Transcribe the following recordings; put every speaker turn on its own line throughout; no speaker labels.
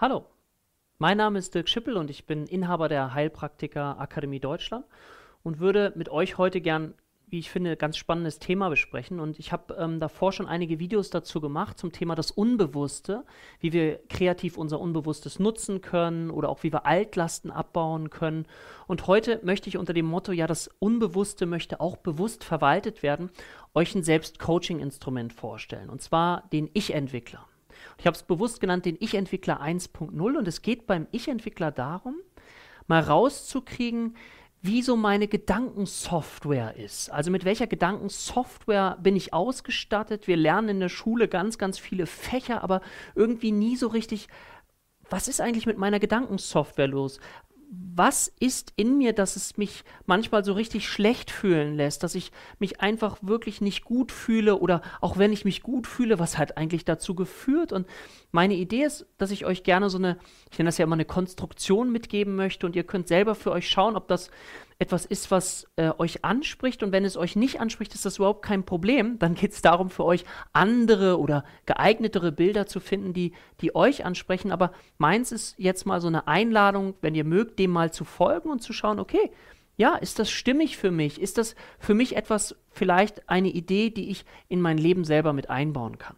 Hallo, mein Name ist Dirk Schippel und ich bin Inhaber der Heilpraktiker Akademie Deutschland und würde mit euch heute gern, wie ich finde, ganz spannendes Thema besprechen. Und ich habe ähm, davor schon einige Videos dazu gemacht zum Thema das Unbewusste, wie wir kreativ unser Unbewusstes nutzen können oder auch wie wir Altlasten abbauen können. Und heute möchte ich unter dem Motto, ja, das Unbewusste möchte auch bewusst verwaltet werden, euch ein Selbst-Coaching-Instrument vorstellen. Und zwar den Ich-Entwickler. Ich habe es bewusst genannt, den Ich-Entwickler 1.0. Und es geht beim Ich-Entwickler darum, mal rauszukriegen, wie so meine Gedankensoftware ist. Also mit welcher Gedankensoftware bin ich ausgestattet? Wir lernen in der Schule ganz, ganz viele Fächer, aber irgendwie nie so richtig, was ist eigentlich mit meiner Gedankensoftware los? Was ist in mir, dass es mich manchmal so richtig schlecht fühlen lässt, dass ich mich einfach wirklich nicht gut fühle oder auch wenn ich mich gut fühle, was hat eigentlich dazu geführt? Und meine Idee ist, dass ich euch gerne so eine, ich nenne das ja immer eine Konstruktion mitgeben möchte und ihr könnt selber für euch schauen, ob das etwas ist, was äh, euch anspricht. Und wenn es euch nicht anspricht, ist das überhaupt kein Problem. Dann geht es darum, für euch andere oder geeignetere Bilder zu finden, die, die euch ansprechen. Aber meins ist jetzt mal so eine Einladung, wenn ihr mögt, dem mal zu folgen und zu schauen, okay, ja, ist das stimmig für mich? Ist das für mich etwas, vielleicht eine Idee, die ich in mein Leben selber mit einbauen kann?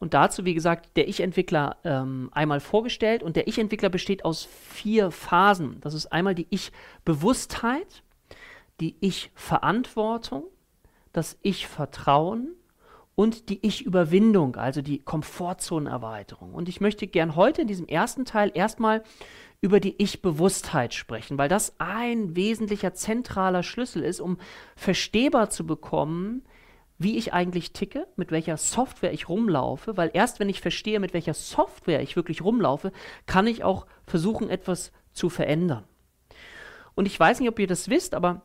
Und dazu, wie gesagt, der Ich-Entwickler ähm, einmal vorgestellt. Und der Ich-Entwickler besteht aus vier Phasen. Das ist einmal die Ich-Bewusstheit, die Ich-Verantwortung, das Ich-Vertrauen und die Ich-Überwindung, also die Komfortzonenerweiterung. Und ich möchte gern heute in diesem ersten Teil erstmal über die Ich-Bewusstheit sprechen, weil das ein wesentlicher zentraler Schlüssel ist, um verstehbar zu bekommen, wie ich eigentlich ticke, mit welcher Software ich rumlaufe, weil erst wenn ich verstehe, mit welcher Software ich wirklich rumlaufe, kann ich auch versuchen, etwas zu verändern. Und ich weiß nicht, ob ihr das wisst, aber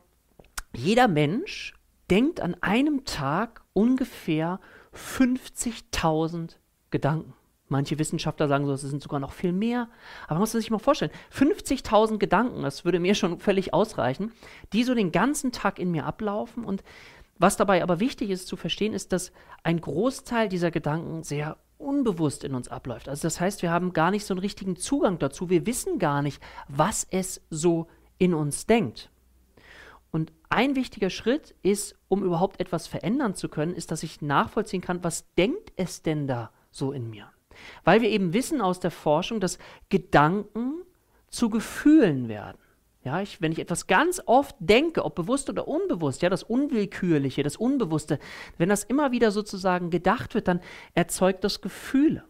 jeder Mensch denkt an einem Tag ungefähr 50.000 Gedanken. Manche Wissenschaftler sagen so, es sind sogar noch viel mehr. Aber man muss sich mal vorstellen, 50.000 Gedanken, das würde mir schon völlig ausreichen, die so den ganzen Tag in mir ablaufen und was dabei aber wichtig ist zu verstehen, ist, dass ein Großteil dieser Gedanken sehr unbewusst in uns abläuft. Also das heißt, wir haben gar nicht so einen richtigen Zugang dazu. Wir wissen gar nicht, was es so in uns denkt. Und ein wichtiger Schritt ist, um überhaupt etwas verändern zu können, ist, dass ich nachvollziehen kann, was denkt es denn da so in mir? Weil wir eben wissen aus der Forschung, dass Gedanken zu Gefühlen werden. Ja, ich, wenn ich etwas ganz oft denke, ob bewusst oder unbewusst, ja, das Unwillkürliche, das Unbewusste, wenn das immer wieder sozusagen gedacht wird, dann erzeugt das Gefühle.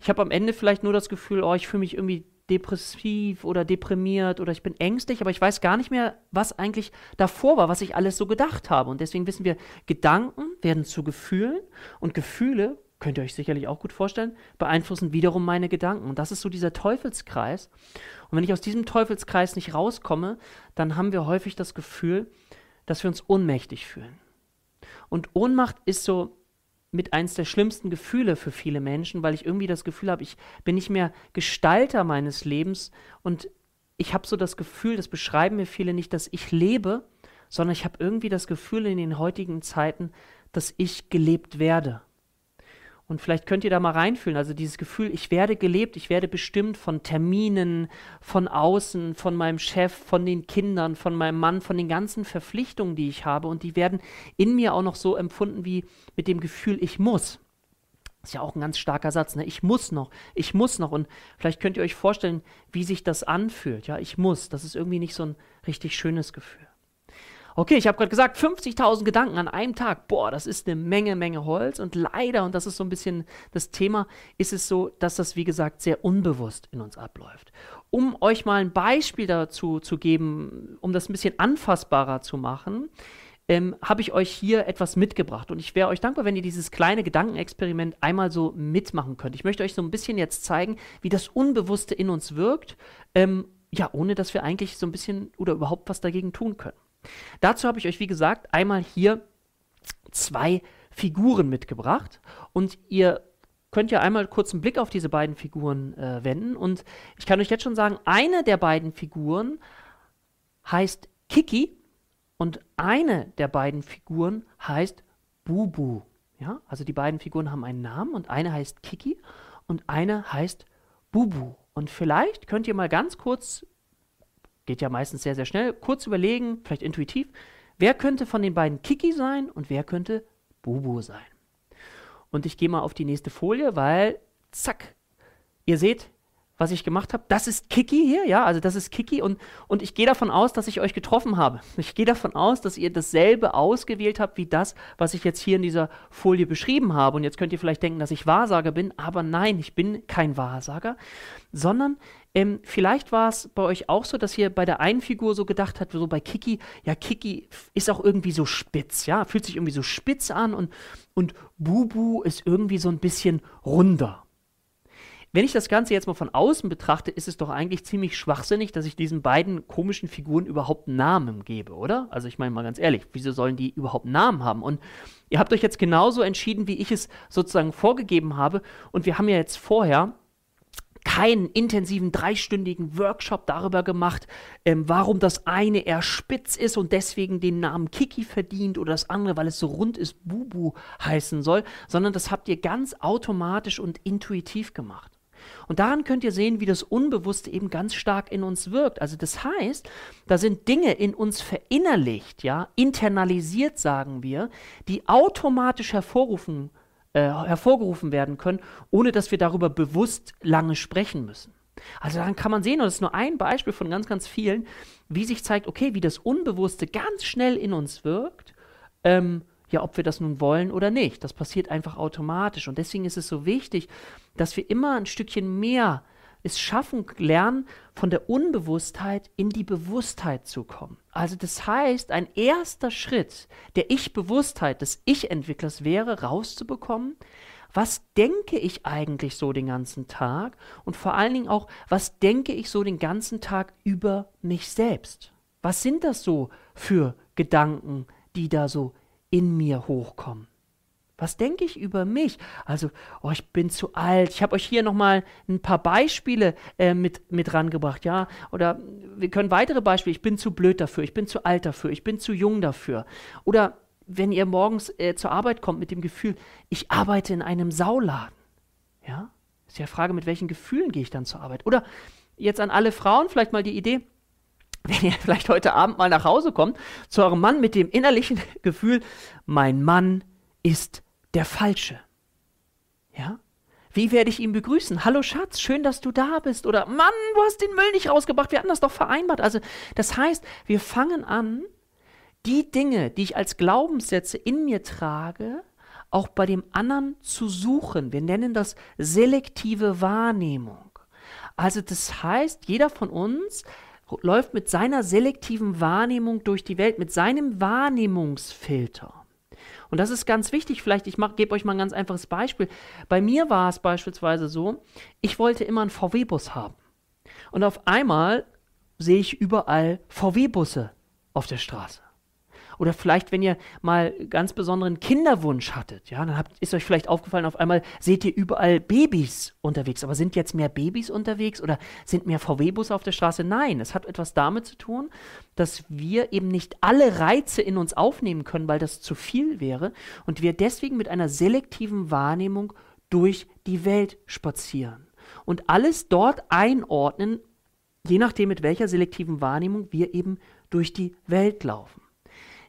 Ich habe am Ende vielleicht nur das Gefühl, oh, ich fühle mich irgendwie depressiv oder deprimiert oder ich bin ängstlich, aber ich weiß gar nicht mehr, was eigentlich davor war, was ich alles so gedacht habe. Und deswegen wissen wir, Gedanken werden zu Gefühlen und Gefühle könnt ihr euch sicherlich auch gut vorstellen, beeinflussen wiederum meine Gedanken. Und das ist so dieser Teufelskreis. Und wenn ich aus diesem Teufelskreis nicht rauskomme, dann haben wir häufig das Gefühl, dass wir uns ohnmächtig fühlen. Und Ohnmacht ist so mit eins der schlimmsten Gefühle für viele Menschen, weil ich irgendwie das Gefühl habe, ich bin nicht mehr Gestalter meines Lebens und ich habe so das Gefühl, das beschreiben mir viele nicht, dass ich lebe, sondern ich habe irgendwie das Gefühl in den heutigen Zeiten, dass ich gelebt werde. Und vielleicht könnt ihr da mal reinfühlen, also dieses Gefühl, ich werde gelebt, ich werde bestimmt von Terminen, von außen, von meinem Chef, von den Kindern, von meinem Mann, von den ganzen Verpflichtungen, die ich habe. Und die werden in mir auch noch so empfunden wie mit dem Gefühl, ich muss. Ist ja auch ein ganz starker Satz, ne? Ich muss noch, ich muss noch. Und vielleicht könnt ihr euch vorstellen, wie sich das anfühlt. Ja, ich muss. Das ist irgendwie nicht so ein richtig schönes Gefühl. Okay, ich habe gerade gesagt, 50.000 Gedanken an einem Tag. Boah, das ist eine Menge, Menge Holz. Und leider, und das ist so ein bisschen das Thema, ist es so, dass das, wie gesagt, sehr unbewusst in uns abläuft. Um euch mal ein Beispiel dazu zu geben, um das ein bisschen anfassbarer zu machen, ähm, habe ich euch hier etwas mitgebracht. Und ich wäre euch dankbar, wenn ihr dieses kleine Gedankenexperiment einmal so mitmachen könnt. Ich möchte euch so ein bisschen jetzt zeigen, wie das Unbewusste in uns wirkt, ähm, ja, ohne dass wir eigentlich so ein bisschen oder überhaupt was dagegen tun können. Dazu habe ich euch, wie gesagt, einmal hier zwei Figuren mitgebracht und ihr könnt ja einmal kurz einen Blick auf diese beiden Figuren äh, wenden und ich kann euch jetzt schon sagen, eine der beiden Figuren heißt Kiki und eine der beiden Figuren heißt Bubu. Ja, also die beiden Figuren haben einen Namen und eine heißt Kiki und eine heißt Bubu. Und vielleicht könnt ihr mal ganz kurz, geht ja meistens sehr, sehr schnell, kurz überlegen, vielleicht intuitiv, wer könnte von den beiden Kiki sein und wer könnte Bubu sein. Und ich gehe mal auf die nächste Folie, weil, zack, ihr seht, was ich gemacht habe. Das ist Kiki hier, ja, also das ist Kiki und, und ich gehe davon aus, dass ich euch getroffen habe. Ich gehe davon aus, dass ihr dasselbe ausgewählt habt wie das, was ich jetzt hier in dieser Folie beschrieben habe. Und jetzt könnt ihr vielleicht denken, dass ich Wahrsager bin, aber nein, ich bin kein Wahrsager, sondern ähm, vielleicht war es bei euch auch so, dass ihr bei der einen Figur so gedacht habt, so bei Kiki, ja, Kiki ist auch irgendwie so spitz, ja, fühlt sich irgendwie so spitz an und, und Bubu ist irgendwie so ein bisschen runder. Wenn ich das Ganze jetzt mal von außen betrachte, ist es doch eigentlich ziemlich schwachsinnig, dass ich diesen beiden komischen Figuren überhaupt Namen gebe, oder? Also ich meine mal ganz ehrlich, wieso sollen die überhaupt Namen haben? Und ihr habt euch jetzt genauso entschieden, wie ich es sozusagen vorgegeben habe. Und wir haben ja jetzt vorher keinen intensiven dreistündigen Workshop darüber gemacht, ähm, warum das eine eher spitz ist und deswegen den Namen Kiki verdient oder das andere, weil es so rund ist, Bubu heißen soll, sondern das habt ihr ganz automatisch und intuitiv gemacht. Und daran könnt ihr sehen, wie das Unbewusste eben ganz stark in uns wirkt. Also das heißt, da sind Dinge in uns verinnerlicht, ja, internalisiert sagen wir, die automatisch hervorrufen, äh, hervorgerufen werden können, ohne dass wir darüber bewusst lange sprechen müssen. Also daran kann man sehen, und das ist nur ein Beispiel von ganz, ganz vielen, wie sich zeigt, okay, wie das Unbewusste ganz schnell in uns wirkt. Ähm, ja, ob wir das nun wollen oder nicht. Das passiert einfach automatisch. Und deswegen ist es so wichtig, dass wir immer ein Stückchen mehr es schaffen, lernen, von der Unbewusstheit in die Bewusstheit zu kommen. Also das heißt, ein erster Schritt der Ich-Bewusstheit des Ich-Entwicklers wäre, rauszubekommen, was denke ich eigentlich so den ganzen Tag und vor allen Dingen auch, was denke ich so den ganzen Tag über mich selbst? Was sind das so für Gedanken, die da so in mir hochkommen. Was denke ich über mich? Also, oh, ich bin zu alt. Ich habe euch hier nochmal ein paar Beispiele äh, mit, mit rangebracht, ja. Oder wir können weitere Beispiele. Ich bin zu blöd dafür, ich bin zu alt dafür, ich bin zu jung dafür. Oder wenn ihr morgens äh, zur Arbeit kommt mit dem Gefühl, ich arbeite in einem Sauladen. Ja? Ist ja Frage, mit welchen Gefühlen gehe ich dann zur Arbeit? Oder jetzt an alle Frauen vielleicht mal die Idee, wenn ihr vielleicht heute Abend mal nach Hause kommt, zu eurem Mann mit dem innerlichen Gefühl, mein Mann ist der Falsche. Ja? Wie werde ich ihn begrüßen? Hallo Schatz, schön, dass du da bist. Oder Mann, du hast den Müll nicht rausgebracht. Wir hatten das doch vereinbart. Also, das heißt, wir fangen an, die Dinge, die ich als Glaubenssätze in mir trage, auch bei dem anderen zu suchen. Wir nennen das selektive Wahrnehmung. Also, das heißt, jeder von uns läuft mit seiner selektiven Wahrnehmung durch die Welt, mit seinem Wahrnehmungsfilter. Und das ist ganz wichtig. Vielleicht, ich gebe euch mal ein ganz einfaches Beispiel. Bei mir war es beispielsweise so, ich wollte immer einen VW-Bus haben. Und auf einmal sehe ich überall VW-Busse auf der Straße. Oder vielleicht, wenn ihr mal ganz besonderen Kinderwunsch hattet, ja, dann habt, ist euch vielleicht aufgefallen, auf einmal seht ihr überall Babys unterwegs. Aber sind jetzt mehr Babys unterwegs oder sind mehr VW-Busse auf der Straße? Nein, es hat etwas damit zu tun, dass wir eben nicht alle Reize in uns aufnehmen können, weil das zu viel wäre und wir deswegen mit einer selektiven Wahrnehmung durch die Welt spazieren und alles dort einordnen, je nachdem mit welcher selektiven Wahrnehmung wir eben durch die Welt laufen.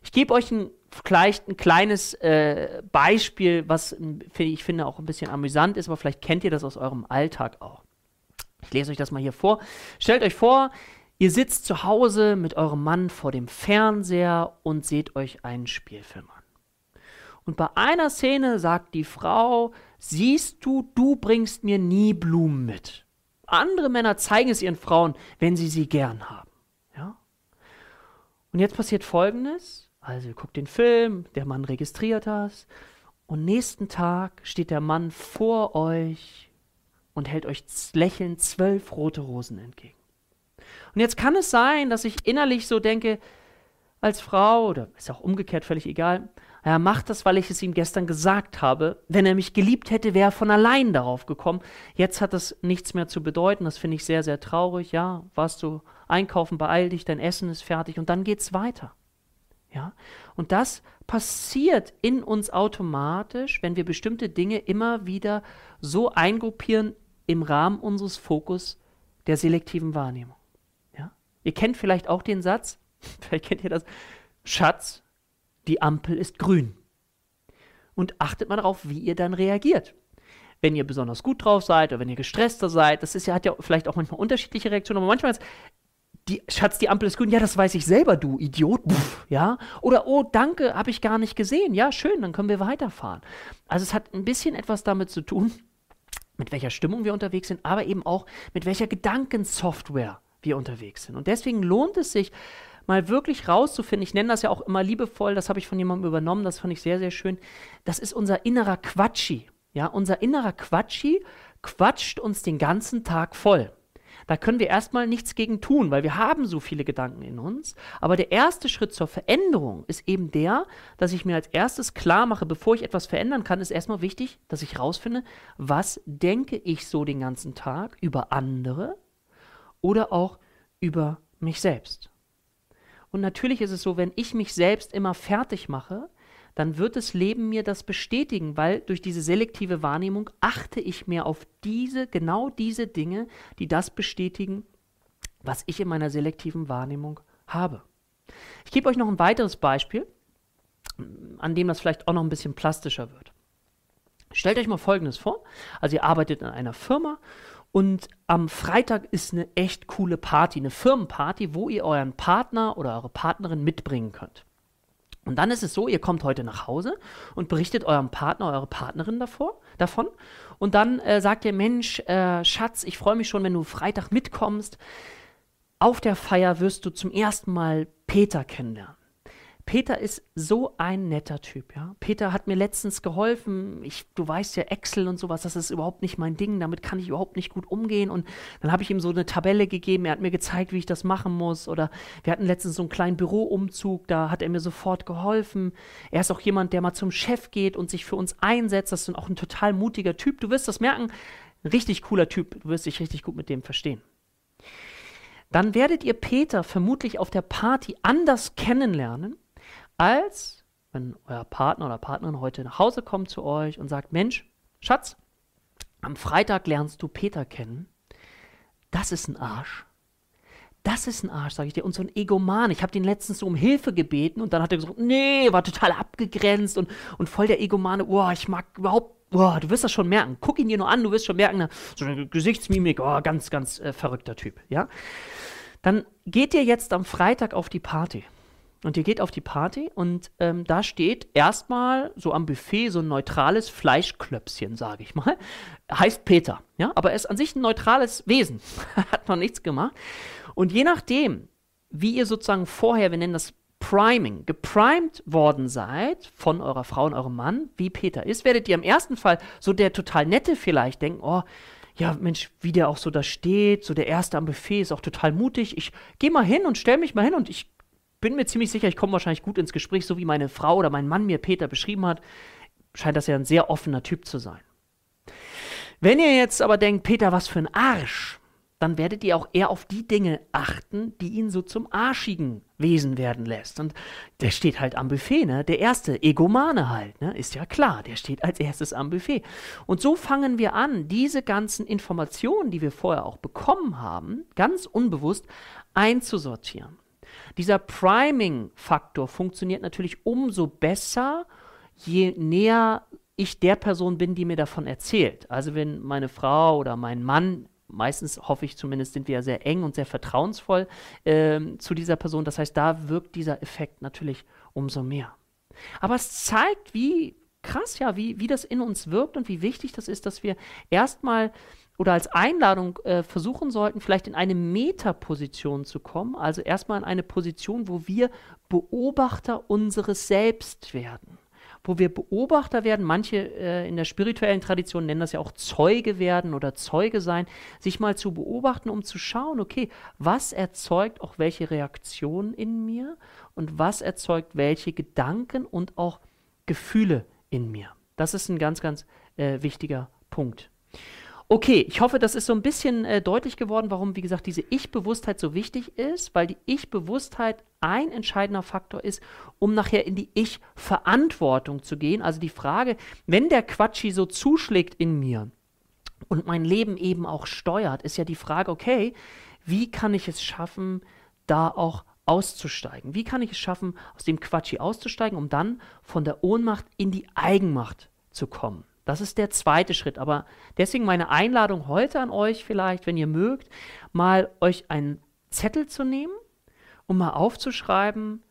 Ich gebe euch ein, vielleicht ein kleines äh, Beispiel, was ich finde auch ein bisschen amüsant ist, aber vielleicht kennt ihr das aus eurem Alltag auch. Ich lese euch das mal hier vor. Stellt euch vor, ihr sitzt zu Hause mit eurem Mann vor dem Fernseher und seht euch einen Spielfilm an. Und bei einer Szene sagt die Frau, siehst du, du bringst mir nie Blumen mit. Andere Männer zeigen es ihren Frauen, wenn sie sie gern haben. Ja? Und jetzt passiert Folgendes. Also ihr guckt den Film, der Mann registriert das und nächsten Tag steht der Mann vor euch und hält euch lächelnd zwölf rote Rosen entgegen. Und jetzt kann es sein, dass ich innerlich so denke, als Frau, oder ist auch umgekehrt völlig egal, er macht das, weil ich es ihm gestern gesagt habe. Wenn er mich geliebt hätte, wäre er von allein darauf gekommen. Jetzt hat das nichts mehr zu bedeuten. Das finde ich sehr, sehr traurig. Ja, warst du einkaufen, beeil dich, dein Essen ist fertig und dann geht's weiter. Ja? Und das passiert in uns automatisch, wenn wir bestimmte Dinge immer wieder so eingruppieren im Rahmen unseres Fokus der selektiven Wahrnehmung. Ja? Ihr kennt vielleicht auch den Satz, vielleicht kennt ihr das, Schatz, die Ampel ist grün. Und achtet mal darauf, wie ihr dann reagiert. Wenn ihr besonders gut drauf seid oder wenn ihr gestresster seid, das ist ja, hat ja vielleicht auch manchmal unterschiedliche Reaktionen, aber manchmal ist, die, Schatz, die Ampel ist grün, ja, das weiß ich selber, du Idiot, Pff, ja. Oder, oh, danke, habe ich gar nicht gesehen, ja, schön, dann können wir weiterfahren. Also es hat ein bisschen etwas damit zu tun, mit welcher Stimmung wir unterwegs sind, aber eben auch mit welcher Gedankensoftware wir unterwegs sind. Und deswegen lohnt es sich, mal wirklich rauszufinden, ich nenne das ja auch immer liebevoll, das habe ich von jemandem übernommen, das fand ich sehr, sehr schön, das ist unser innerer Quatschi. Ja, unser innerer Quatschi quatscht uns den ganzen Tag voll. Da können wir erstmal nichts gegen tun, weil wir haben so viele Gedanken in uns. Aber der erste Schritt zur Veränderung ist eben der, dass ich mir als erstes klar mache, bevor ich etwas verändern kann, ist erstmal wichtig, dass ich rausfinde, was denke ich so den ganzen Tag über andere oder auch über mich selbst. Und natürlich ist es so, wenn ich mich selbst immer fertig mache, dann wird das Leben mir das bestätigen, weil durch diese selektive Wahrnehmung achte ich mehr auf diese, genau diese Dinge, die das bestätigen, was ich in meiner selektiven Wahrnehmung habe. Ich gebe euch noch ein weiteres Beispiel, an dem das vielleicht auch noch ein bisschen plastischer wird. Stellt euch mal Folgendes vor. Also ihr arbeitet in einer Firma und am Freitag ist eine echt coole Party, eine Firmenparty, wo ihr euren Partner oder eure Partnerin mitbringen könnt. Und dann ist es so, ihr kommt heute nach Hause und berichtet eurem Partner, eurer Partnerin davor, davon. Und dann äh, sagt ihr, Mensch, äh, Schatz, ich freue mich schon, wenn du Freitag mitkommst. Auf der Feier wirst du zum ersten Mal Peter kennenlernen. Peter ist so ein netter Typ, ja. Peter hat mir letztens geholfen. Ich, du weißt ja, Excel und sowas, das ist überhaupt nicht mein Ding. Damit kann ich überhaupt nicht gut umgehen. Und dann habe ich ihm so eine Tabelle gegeben. Er hat mir gezeigt, wie ich das machen muss. Oder wir hatten letztens so einen kleinen Büroumzug. Da hat er mir sofort geholfen. Er ist auch jemand, der mal zum Chef geht und sich für uns einsetzt. Das ist auch ein total mutiger Typ. Du wirst das merken. Ein richtig cooler Typ. Du wirst dich richtig gut mit dem verstehen dann werdet ihr Peter vermutlich auf der Party anders kennenlernen, als wenn euer Partner oder Partnerin heute nach Hause kommt zu euch und sagt, Mensch, Schatz, am Freitag lernst du Peter kennen. Das ist ein Arsch. Das ist ein Arsch, sage ich dir. Und so ein Egoman. Ich habe den letztens so um Hilfe gebeten und dann hat er gesagt, nee, war total abgegrenzt und, und voll der Egomane. Oh, ich mag überhaupt, oh, du wirst das schon merken. Guck ihn dir nur an, du wirst schon merken, so eine Gesichtsmimik, oh, ganz, ganz äh, verrückter Typ, ja. Dann geht ihr jetzt am Freitag auf die Party. Und ihr geht auf die Party und ähm, da steht erstmal so am Buffet so ein neutrales Fleischklöpschen, sage ich mal. Heißt Peter, ja, aber er ist an sich ein neutrales Wesen. Hat noch nichts gemacht. Und je nachdem, wie ihr sozusagen vorher, wir nennen das Priming, geprimed worden seid von eurer Frau und eurem Mann, wie Peter ist, werdet ihr im ersten Fall so der total nette vielleicht denken, oh, ja, Mensch, wie der auch so da steht, so der Erste am Buffet ist auch total mutig. Ich gehe mal hin und stelle mich mal hin und ich bin mir ziemlich sicher, ich komme wahrscheinlich gut ins Gespräch, so wie meine Frau oder mein Mann mir Peter beschrieben hat, scheint das ja ein sehr offener Typ zu sein. Wenn ihr jetzt aber denkt, Peter, was für ein Arsch, dann werdet ihr auch eher auf die Dinge achten, die ihn so zum arschigen Wesen werden lässt. Und der steht halt am Buffet, ne? Der erste, Egomane halt, ne? Ist ja klar, der steht als erstes am Buffet. Und so fangen wir an, diese ganzen Informationen, die wir vorher auch bekommen haben, ganz unbewusst einzusortieren. Dieser Priming-Faktor funktioniert natürlich umso besser, je näher ich der Person bin, die mir davon erzählt. Also wenn meine Frau oder mein Mann, meistens hoffe ich zumindest, sind wir ja sehr eng und sehr vertrauensvoll äh, zu dieser Person. Das heißt, da wirkt dieser Effekt natürlich umso mehr. Aber es zeigt, wie krass, ja, wie, wie das in uns wirkt und wie wichtig das ist, dass wir erstmal oder als Einladung äh, versuchen sollten, vielleicht in eine Metaposition zu kommen, also erstmal in eine Position, wo wir Beobachter unseres Selbst werden. Wo wir Beobachter werden, manche äh, in der spirituellen Tradition nennen das ja auch Zeuge werden oder Zeuge sein, sich mal zu beobachten, um zu schauen, okay, was erzeugt auch welche Reaktionen in mir und was erzeugt welche Gedanken und auch Gefühle in mir. Das ist ein ganz, ganz äh, wichtiger Punkt. Okay, ich hoffe, das ist so ein bisschen äh, deutlich geworden, warum, wie gesagt, diese Ich-Bewusstheit so wichtig ist, weil die Ich-Bewusstheit ein entscheidender Faktor ist, um nachher in die Ich-Verantwortung zu gehen. Also die Frage, wenn der Quatschi so zuschlägt in mir, und mein Leben eben auch steuert, ist ja die Frage, okay, wie kann ich es schaffen, da auch auszusteigen? Wie kann ich es schaffen, aus dem Quatschi auszusteigen, um dann von der Ohnmacht in die Eigenmacht zu kommen? Das ist der zweite Schritt. Aber deswegen meine Einladung heute an euch vielleicht, wenn ihr mögt, mal euch einen Zettel zu nehmen und mal aufzuschreiben,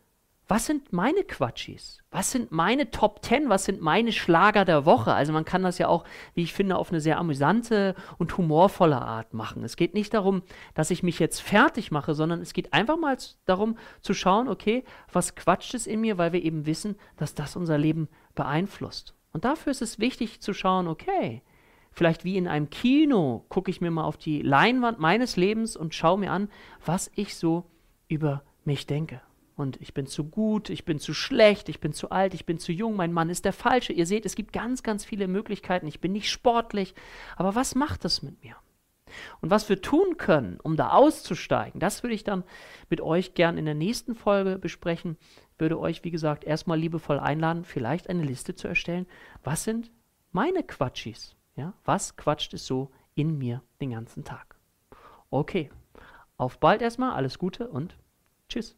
was sind meine Quatschis? Was sind meine Top 10? Was sind meine Schlager der Woche? Also man kann das ja auch, wie ich finde, auf eine sehr amüsante und humorvolle Art machen. Es geht nicht darum, dass ich mich jetzt fertig mache, sondern es geht einfach mal darum zu schauen, okay, was quatscht es in mir, weil wir eben wissen, dass das unser Leben beeinflusst. Und dafür ist es wichtig zu schauen, okay, vielleicht wie in einem Kino gucke ich mir mal auf die Leinwand meines Lebens und schaue mir an, was ich so über mich denke und ich bin zu gut, ich bin zu schlecht, ich bin zu alt, ich bin zu jung, mein Mann ist der Falsche. Ihr seht, es gibt ganz, ganz viele Möglichkeiten. Ich bin nicht sportlich. Aber was macht das mit mir? Und was wir tun können, um da auszusteigen, das würde ich dann mit euch gern in der nächsten Folge besprechen würde euch, wie gesagt, erstmal liebevoll einladen, vielleicht eine Liste zu erstellen. Was sind meine Quatschis? Ja, was quatscht es so in mir den ganzen Tag? Okay, auf bald erstmal, alles Gute und tschüss.